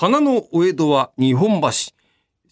花のお江戸は日本橋。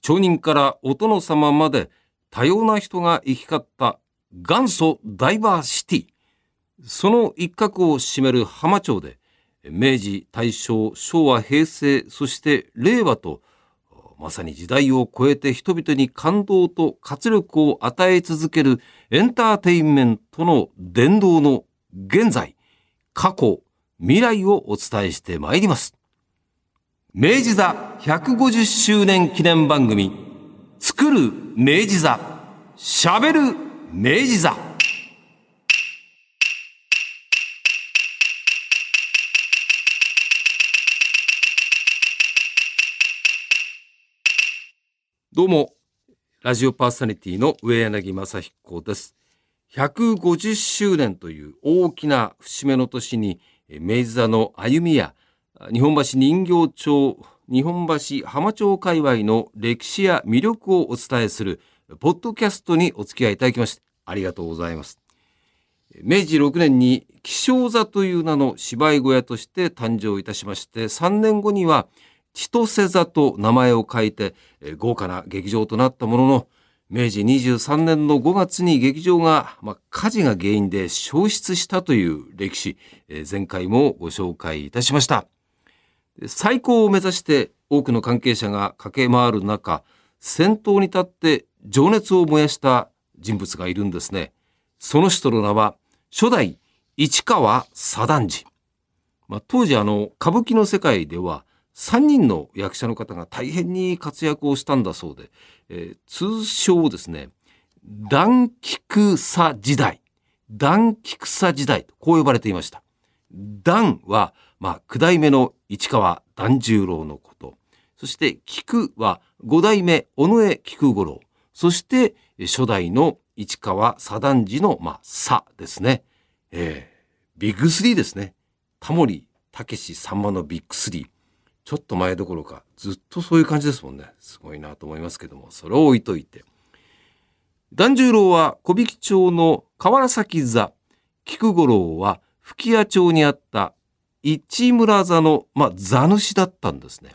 町人からお殿様まで多様な人が行き交った元祖ダイバーシティ。その一角を占める浜町で、明治、大正、昭和、平成、そして令和と、まさに時代を超えて人々に感動と活力を与え続けるエンターテインメントの伝道の現在、過去、未来をお伝えしてまいります。明治座150周年記念番組、作る明治座、喋る明治座。どうも、ラジオパーソナリティの上柳正彦です。150周年という大きな節目の年に、明治座の歩みや、日本橋人形町、日本橋浜町界隈の歴史や魅力をお伝えする、ポッドキャストにお付き合いいただきまして、ありがとうございます。明治6年に気象座という名の芝居小屋として誕生いたしまして、3年後には千歳座と名前を変えて、豪華な劇場となったものの、明治23年の5月に劇場が、まあ、火事が原因で消失したという歴史、前回もご紹介いたしました。最高を目指して多くの関係者が駆け回る中、先頭に立って情熱を燃やした人物がいるんですね。その人の名は、初代市川左団次。まあ、当時あの、歌舞伎の世界では、3人の役者の方が大変に活躍をしたんだそうで、えー、通称ですね、断菊差時代、断菊差時代とこう呼ばれていました。断は、まあ、九代目の市川團十郎のこと。そして、菊は五代目尾上菊五郎。そして、初代の市川左団次の、まあ、差ですね。えー、ビッグスリーですね。タモリ、たけし、さんまのビッグスリー。ちょっと前どころか、ずっとそういう感じですもんね。すごいなと思いますけども、それを置いといて。團十郎は小引町の河原崎座、菊五郎は吹屋町にあった市村座の、まあ、座主だったんですね。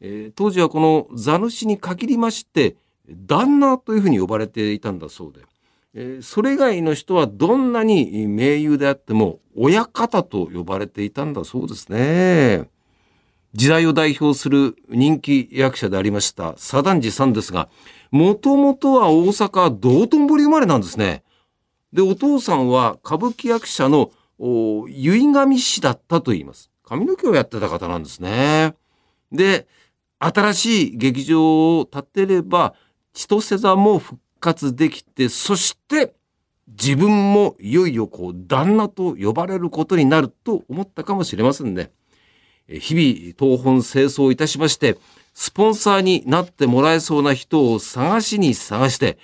えー、当時はこの座主に限りまして、旦那というふうに呼ばれていたんだそうで、えー、それ以外の人はどんなに名優であっても親方と呼ばれていたんだそうですね。時代を代表する人気役者でありました左團次さんですが、もともとは大阪道頓堀生まれなんですね。で、お父さんは歌舞伎役者のお結上氏だったと言います。髪の毛をやってた方なんですね。で、新しい劇場を建てれば、千歳座も復活できて、そして自分もいよいよこう旦那と呼ばれることになると思ったかもしれませんね。日々東本清掃いたしまして、スポンサーになってもらえそうな人を探しに探して、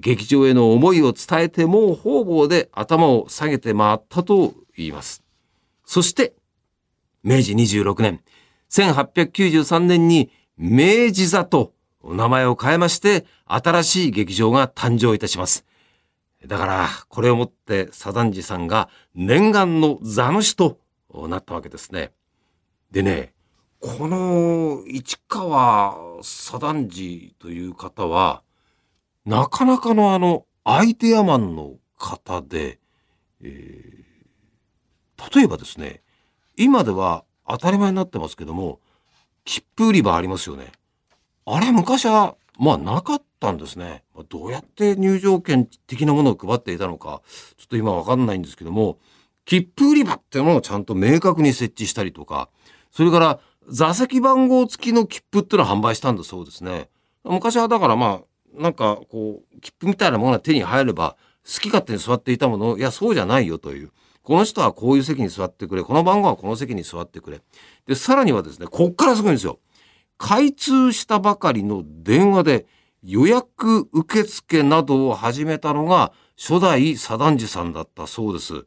劇場への思いを伝えてもう方々で頭を下げて回ったと言います。そして、明治26年、1893年に明治座と名前を変えまして、新しい劇場が誕生いたします。だから、これをもって左団次さんが念願の座主となったわけですね。でね、この市川左団次という方は、なかなかのあの、アイデアマンの方で、えー、例えばですね、今では当たり前になってますけども、切符売り場ありますよね。あれ昔は、まあなかったんですね。どうやって入場券的なものを配っていたのか、ちょっと今わかんないんですけども、切符売り場っていうのをちゃんと明確に設置したりとか、それから座席番号付きの切符っていうのを販売したんだそうですね。昔はだからまあ、なんかこう、切符みたいなものが手に入れば、好き勝手に座っていたものを、いや、そうじゃないよという。この人はこういう席に座ってくれ。この番号はこの席に座ってくれ。で、さらにはですね、こっからすごいんですよ。開通したばかりの電話で予約受付などを始めたのが初代左団次さんだったそうです。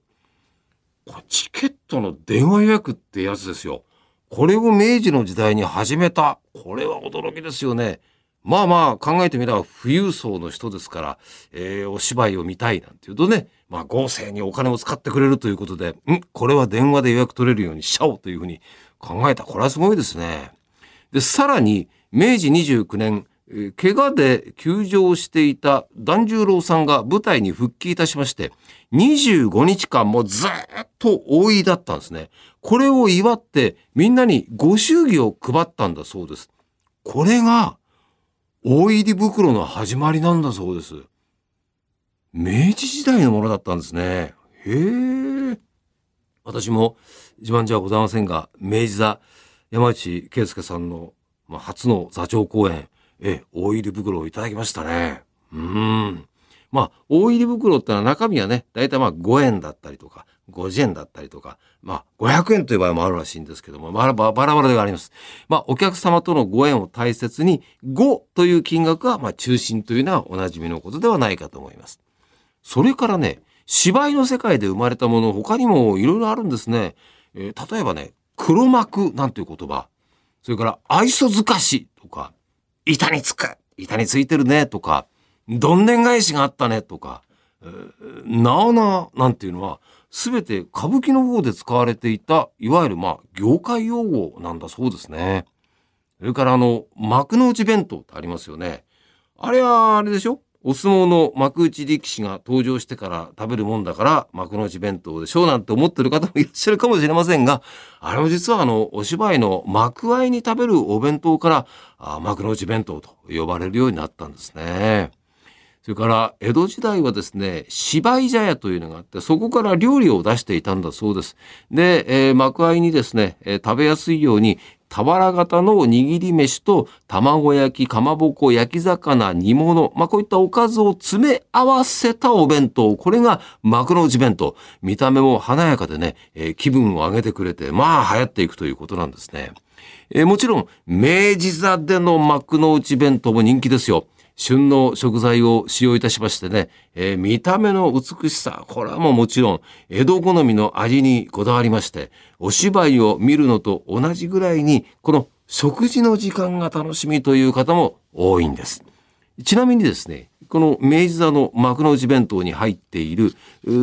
チケットの電話予約ってやつですよ。これを明治の時代に始めた。これは驚きですよね。まあまあ考えてみれば富裕層の人ですから、えー、お芝居を見たいなんていうとね、まあ合成にお金を使ってくれるということで、ん？これは電話で予約取れるようにしちゃおうというふうに考えた。これはすごいですね。で、さらに、明治29年、怪我で休場していた團十郎さんが舞台に復帰いたしまして、25日間もずっと大井だったんですね。これを祝ってみんなにご祝儀を配ったんだそうです。これが大入り袋の始まりなんだそうです。明治時代のものだったんですね。へえ。私も自慢じゃございませんが、明治座山内圭介さんの、まあ、初の座長公演、え、大入り袋をいただきましたね。うーん。まあ、大入り袋ってのは中身はね、だいたいまあ5円だったりとか、50円だったりとか、まあ500円という場合もあるらしいんですけども、バラバラバラバラではあります。まあお客様とのご縁を大切に、5という金額がまあ中心というのはおなじみのことではないかと思います。それからね、芝居の世界で生まれたもの、他にもいろいろあるんですね。えー例えばね、黒幕なんていう言葉、それから愛想づかしとか、板につく板についてるねとか、どんでん返しがあったねとか、えーなあななんていうのは、すべて歌舞伎の方で使われていた、いわゆるまあ、業界用語なんだそうですね。それからあの、幕の内弁当ってありますよね。あれはあれでしょ？お相撲の幕内力士が登場してから食べるもんだから幕の内弁当でしょ？うなんて思ってる方もいらっしゃるかもしれませんが、あれも実はあの、お芝居の幕間に食べるお弁当から、あ幕の内弁当と呼ばれるようになったんですね。それから、江戸時代はですね、芝居茶屋というのがあって、そこから料理を出していたんだそうです。で、えー幕間にですね、えー食べやすいように、俵型の握り飯と卵焼き、かまぼこ、焼き魚、煮物、まあ、こういったおかずを詰め合わせたお弁当。これが幕の内弁当。見た目も華やかでね、えー気分を上げてくれて、まあ流行っていくということなんですね。えーもちろん、明治座での幕の内弁当も人気ですよ。旬の食材を使用いたしましてね、えー見た目の美しさ、これはもうもちろん、江戸好みの味にこだわりまして、お芝居を見るのと同じぐらいに、この食事の時間が楽しみという方も多いんです。ちなみにですね、この明治座の幕の内弁当に入っている、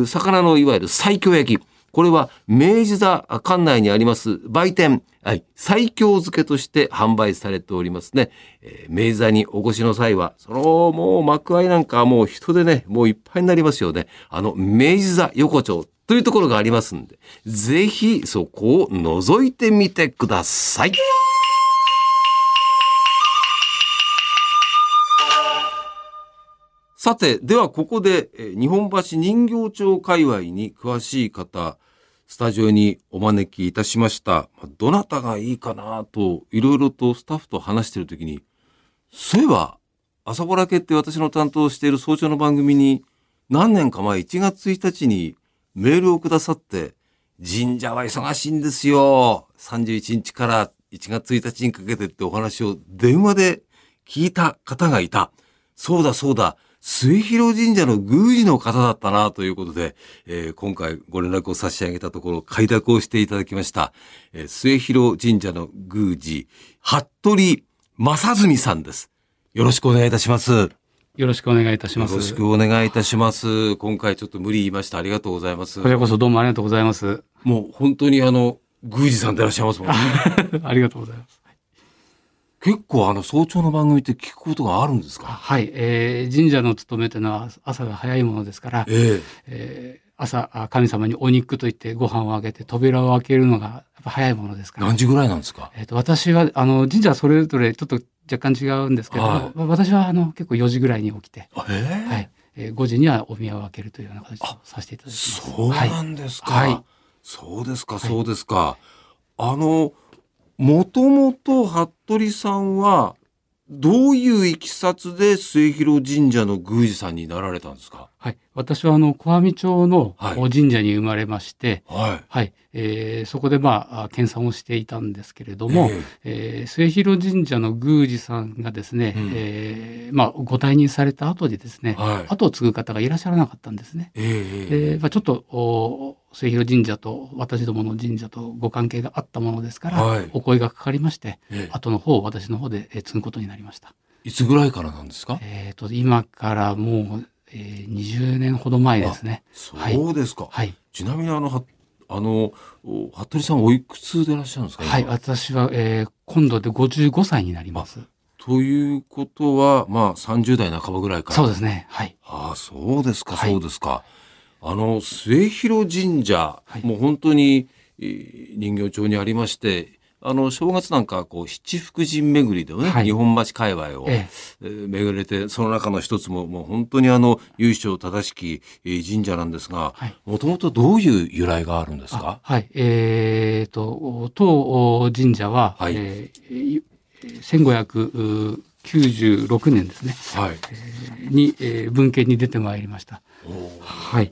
魚のいわゆる西京焼き。これは明治座館内にあります売店、はい、最強漬けとして販売されておりますね。えー明治座にお越しの際は、そのもう幕間なんかもう人でね、もういっぱいになりますよね。あの明治座横丁というところがありますんで、ぜひそこを覗いてみてください。さて、ではここで、え日本橋人形町界隈に詳しい方、スタジオにお招きいたしました。どなたがいいかなと、いろいろとスタッフと話しているときに、そういえば、朝ぼらけって私の担当している早朝の番組に、何年か前1月1日にメールをくださって、神社は忙しいんですよ。31日から1月1日にかけてってお話を電話で聞いた方がいた。そうだそうだ。末広神社の宮司の方だったなということで、えー今回ご連絡を差し上げたところ、開拓をしていただきました。えー末広神社の宮司、服部正純さんです。よろしくお願いいたします。よよろしくお願いいたします。ろしくお願いいたします。今回ちょっと無理言いました。ありがとうございます。こちらこそどうもありがとうございます。もう本当にあの、宮司さんでいらっしゃいますもんね。ありがとうございます。結構あの、早朝の番組って聞くことがあるんですか？はい、えー神社の務めというのは朝が早いものですから、ええ。ー朝あ神様にお肉と言ってご飯をあげて扉を開けるのがやっぱ早いものですから。え何時ぐらいなんですか？えっ、と私はあの神社それぞれちょっと若干違うんですけど、はい。私はあの結構4時ぐらいに起きて、ええ。はい、えー5時にはお宮を開けるというような形をさせていただきます。そうはいなんですか。はい。そうですか、そうですか。あの、もともと服部さんは、どういういきさつで末広神社の宮司さんになられたんですか？はい、私はあの小網町の神社に生まれまして、はい。はい、えーそこでまああ研鑽をしていたんですけれども、ええ。ー末広神社の宮司さんがですね、うん。えーまあご退任された後でですね、はい。後を継ぐ方がいらっしゃらなかったんですね。えええまあ、ちょっとお末広神社と私どもの神社とご関係があったものですから、はい。お声がかかりましてええ。後の方を私の方でえー継ぐことになりました。いつぐらいからなんですか？えー、と今からもう、えー、20年ほど前ですね。そうですか。はい。ちなみにあの、はあの、お服部さんおいくつでいらっしゃるんですか？今はい、私は、えー今度で55歳になります。ということは、まあ、30代半ばぐらいから。そうですね。はい。ああ、そうですか、はいそうですか。あの、末広神社、はいもう本当に、えー人形町にありまして、あの、正月なんか、こう、七福神巡りでね、はい日本橋界隈を、ええー巡れて、その中の一つも、もう本当にあの、由緒正しき、えー神社なんですがはい、もともとどういう由来があるんですあかはい。えーと、当神社は、はいえーい1596年ですね。はい。に、えー文献に出てまいりました。はい。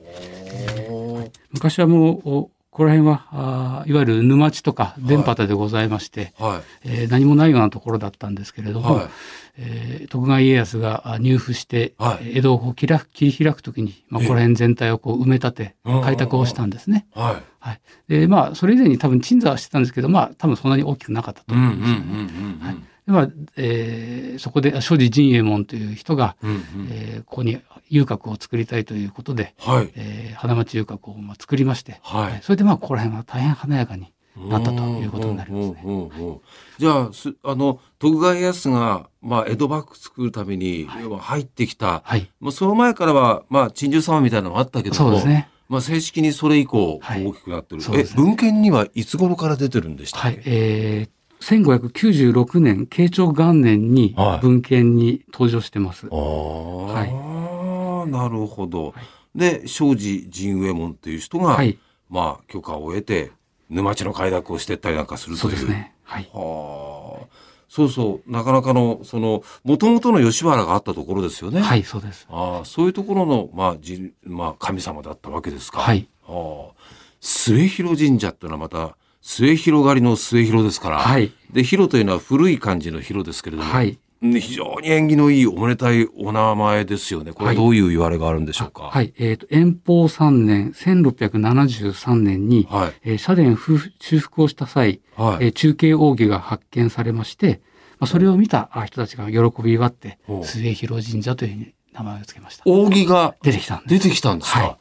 昔はもう、おここら辺は、あーいわゆる沼地とか電波でございまして、はえー何もないようなところだったんですけれどい。も、はい。えー徳川家康があ入府して、はいえー江戸をこう切ら切り開くときに、まあ、ええここら辺全体をこう埋め立て、うん開拓をしたんですね。はい。はい。で、まあ、それ以前に多分鎮座はしてたんですけど、まあ、多分そんなに大きくなかったと思うんですよね。まあえーそこで、所持陣右衛門という人が、うんうんえーここに遊郭を作りたいということで、はい。えー花町遊郭をまあ作りまして、はい。それでまあ、ここら辺は大変華やかになったということになりますね。じゃあすあの徳川家康が、まあ、江戸幕府作るために、入ってきた、はい。まあ、その前からは、まあ、鎮守様みたいなのもあったけどもそうですね。まあ、正式にそれ以降、はい大きくなってる、えそうですね文献にはいつ頃から出てるんでしたはいっけ、。えー、1596年、慶長元年にはい文献に登場してます。ああ、なるほど。で庄司陣右衛門っていう人が、はい。まあ、許可を得て沼地の開拓をしてったりなんかするというう。そですね。はい。はあ。そうそう、なかなかの、その、もともとの吉原があったところですよね。。はいい、そうです。ああ、そういうところの、まあ、じまあ、神様だったわけですか。はい。はあ。末広神社っていうのはまた、末広がりの末広ですから。はい。で、広というのは古い漢字の広ですけれども。はい。ね非常に縁起のいいおめでたいお名前ですよね。これはどういう言われがあるんでしょうか？はい。えっ、と、延宝3年、1673年に、はい。えー社殿風修復をした際、はい。えー中継奥義が発見されまして、まあ、それを見たあ人たちが喜び祝って末広神社というふうに名前を付けました。扇が出てきたんです。出てきたんですか、はい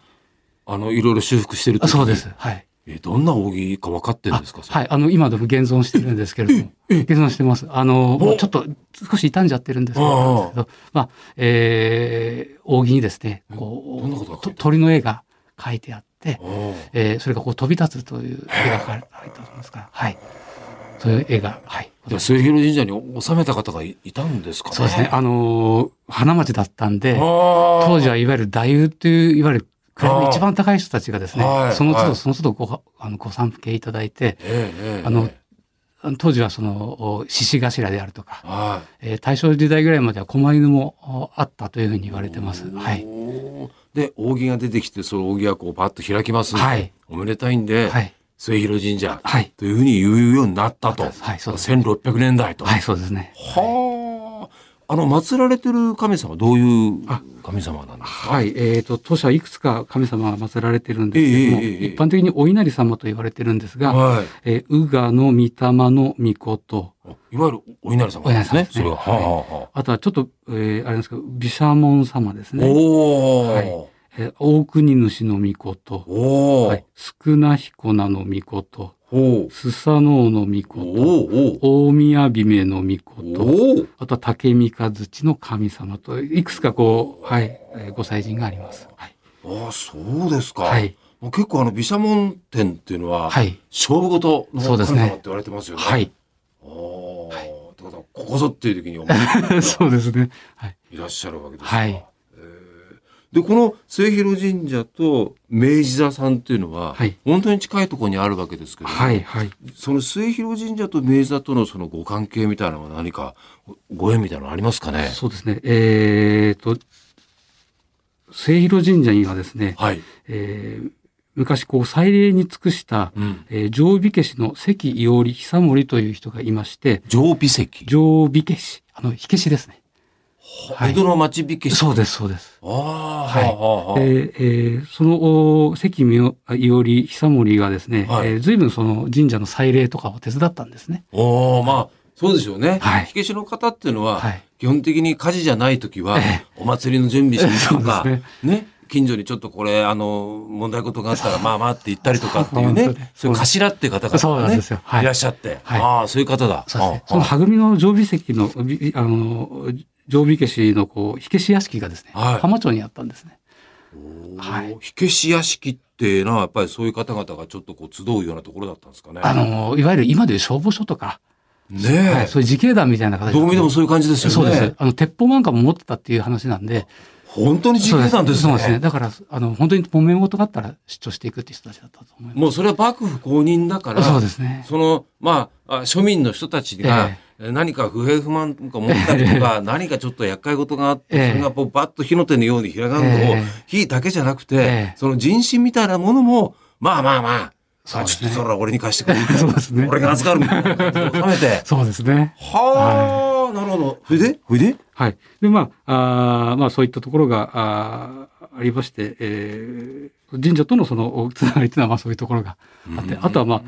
あの、いろいろ修復してるそうです。はい。え、どんな扇か分かってるんあですかはい。あの、今でも現存してるんですけれども、ええ現存してます。あの、もうちょっと少し傷んじゃってるんですけど、まあ、えー、扇にですね、こう、鳥の絵が描いてあって、えーそれがこう飛び立つという絵が描いてありますから、はい。そういう絵が、はい。で末広神社に収めた方がいいたんですかね？そうですね。あのー花町だったんで、当当時はいわゆる太夫という、いわゆる位の一番高い人たちがですねはい、その都度はいその都度ごあのご参詣いただいて、ええええあの当時はその、お獅子頭であるとか、はえー大正時代ぐらいまでは狛犬もおあったというふうに言われてます。い。はい。で、扇が出てきて、その扇がこうパッと開きますはいおめでたいんで、はい。末広神社はい。というふうに言うようになったと。はい、そうです。1600年代と。はい、そうですね。はあ。あの、祀られてる神様、どういう神様なんですか？はい。えっ、と、当社はいくつか神様が祀られてるんですけども、ええええええ一般的にお稲荷様と言われてるんですが、はい。えー、宇賀の御霊の御事、いわゆるお稲荷様ですね。すねそれは。はあはあはあとはちょっと、えー、あれですけど、毘沙門様ですあね。おー。はいえー大国主の御事。はい、少な彦名の御事。スサノオの御お事、ー。大宮姫の御お事、ー。あとは竹三日槌の神様と、いくつかこう、はい、えーご祭神があります。はい。ああ、そうですか。はい。もう結構あの、毘沙門天っていうのは、はい。勝負事のそうですね神様って言われてますよね。はい。おー。ってことは、ここぞっていう時にお前 そうですね。はい。いらっしゃるわけですか。はいえーで、この末広神社と明治座さんっていうのは、はい本当に近いところにあるわけですけども、はい。はい。その末広神社と明治座とのそのご関係みたいなのは何かご縁みたいなのありますかね？そうですね。えっ、と、末広神社にはですね、はい。えー昔こう祭礼に尽くした、うん。えー常備家師の関伊織久森という人がいまして、常備石。常備家師、あの、火消しですね。はい江戸の町火消し。そうです、そうです。ああ、はいで、えーそのお関伊織久森がですね、はいえー随分その神社の祭礼とかを手伝ったんですね。おおまあ、そうでしょうね。はい火消しの方っていうのは、はい基本的に火事じゃない時はええ、お祭りの準備しにとか、そうですね近所にちょっとこれ、あの、問題事があったら、まあまあって言ったりとかっていうね、そういう頭っていう方々がね、いらっしゃって、ああ、そういう方だ。そのはぐみの常備石の、あの、常備消しのこう火消し屋敷がですね、はい、浜町にあったんですね。はい、火消し屋敷っていうのはやっぱりそういう方々がちょっとこう集うようなところだったんですかね。あのいわゆる今でいう消防署とか。ねはい、そういう自警団みたいな形どう見てもそういう感じですよね。そうです。あの鉄砲なんかも持ってたっていう話なんで。本当に自警団ですね。そうですね。だから、あの、本当に揉め事があったら出張していくっていう人たちだったと思います。もうそれは幕府公認だから、そうですね。その、まあ、庶民の人たちが、えー何か不平不満とか持ったりとか、何かちょっと厄介事があって、それがこうバッと火の手のように広がるのを、火だけじゃなくて、その人心みたいなものも、まあまあまあ、そうちょっとそれは俺に貸してくれ。そうですね。俺が預かるみたいな感じで収めて。そうですね。はあ、なるほど。それでそれではい。で、まあ、あまあそういったところが、あありまして、えー、神社とのそのつながりというのはまあそういうところがあって、あとはまあ、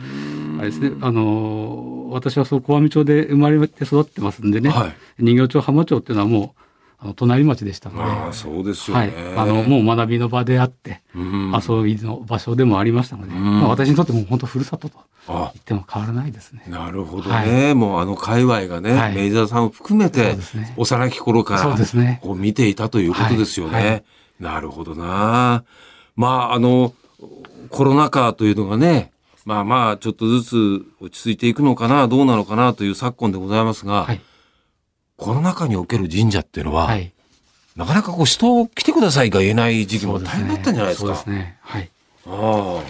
あれですね、あのー、私はそう小網町で生まれて育ってますんでね、はい、人形町浜町っていうのはもう、あの隣町でしたので、あそうですよね、はい、あのもう学びの場であって、うん、遊びの場所でもありましたので、うん、まあ、私にとっても本当ふるさとと言っても変わらないですね。なるほどね、はい、もうあの界隈がね、はい、明治さんを含めて、ね、幼き頃からそうです、ね、こう見ていたということですよね。はい、なるほどな。まああのコロナ禍というのがねまあまあちょっとずつ落ち着いていくのかなどうなのかなという昨今でございますが、はいコロナ禍における神社っていうのは、はい、なかなかこう人来てくださいが言えない時期も大変だったんじゃないですか。すね。はい。ああ。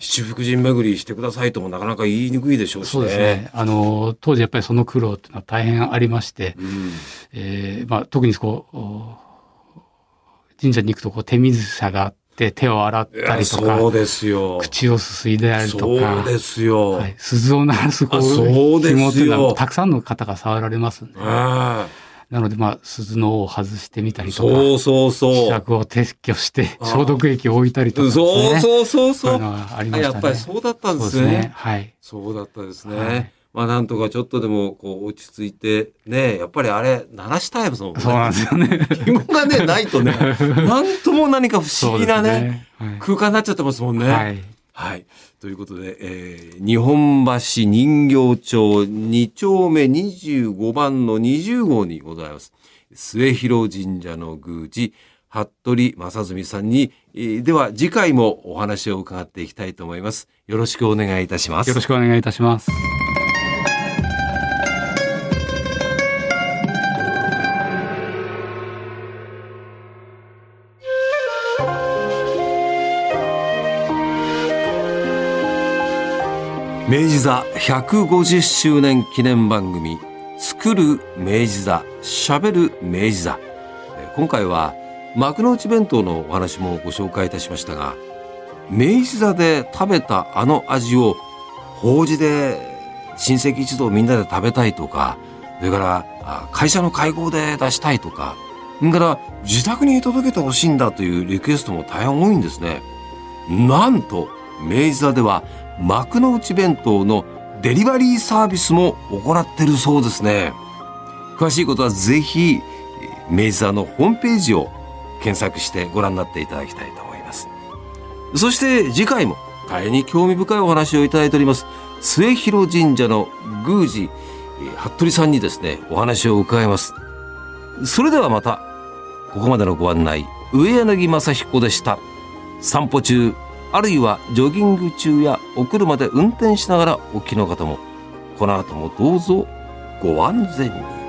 七福神巡りしてくださいともなかなか言いにくいでしょうしね。そうですね。あの、当時やっぱりその苦労っていうのは大変ありまして、うん、えー、まあ特にこう、神社に行くとこう手水車があって、手を洗ったりとか、そうですよ。口をすすいであるとか、そうですよ。はい、鈴を鳴らすこう、そうですよ。っていうのはたくさんの方が触られますんで。なので、まあ、鈴の尾を外してみたりとか、そうそうそう。磁石を撤去して、消毒液を置いたりとか、ね、そうそうそうそう。そういうのがありましたね。やっぱりそうだったんですね。すねはい。そうだったですね。はいまあなんとかちょっとでもこう落ち着いてねやっぱりあれ鳴らしたいもんね。そうなんですよね。紐がねないとね なんとも何か不思議なね、ねはい、空間になっちゃってますもんね。はい。はい。ということで、えー、日本橋人形町2丁目25番の20号にございます。末広神社の宮司、服部正純さんに、えー、では次回もお話を伺っていきたいと思います。よろしくお願いいたします。よろしくお願いいたします。明治座150周年記念番組作る明治座喋る明治座今回は幕の内弁当のお話もご紹介いたしましたが明治座で食べたあの味を法事で親戚一同みんなで食べたいとかそれから会社の会合で出したいとかそれから自宅に届けてほしいんだというリクエストも大変多いんですね。なんと明治座では幕の内弁当のデリバリーサービスも行ってるそうですね。詳しいことはぜひ、メイザーのホームページを検索してご覧になっていただきたいと思います。そして次回も大変に興味深いお話をいただいております。末広神社の宮司、服部さんにですね、お話を伺います。それではまた、ここまでのご案内、上柳正彦でした。散歩中、あるいはジョギング中やお車で運転しながらお聞きの方もこの後もどうぞご安全に。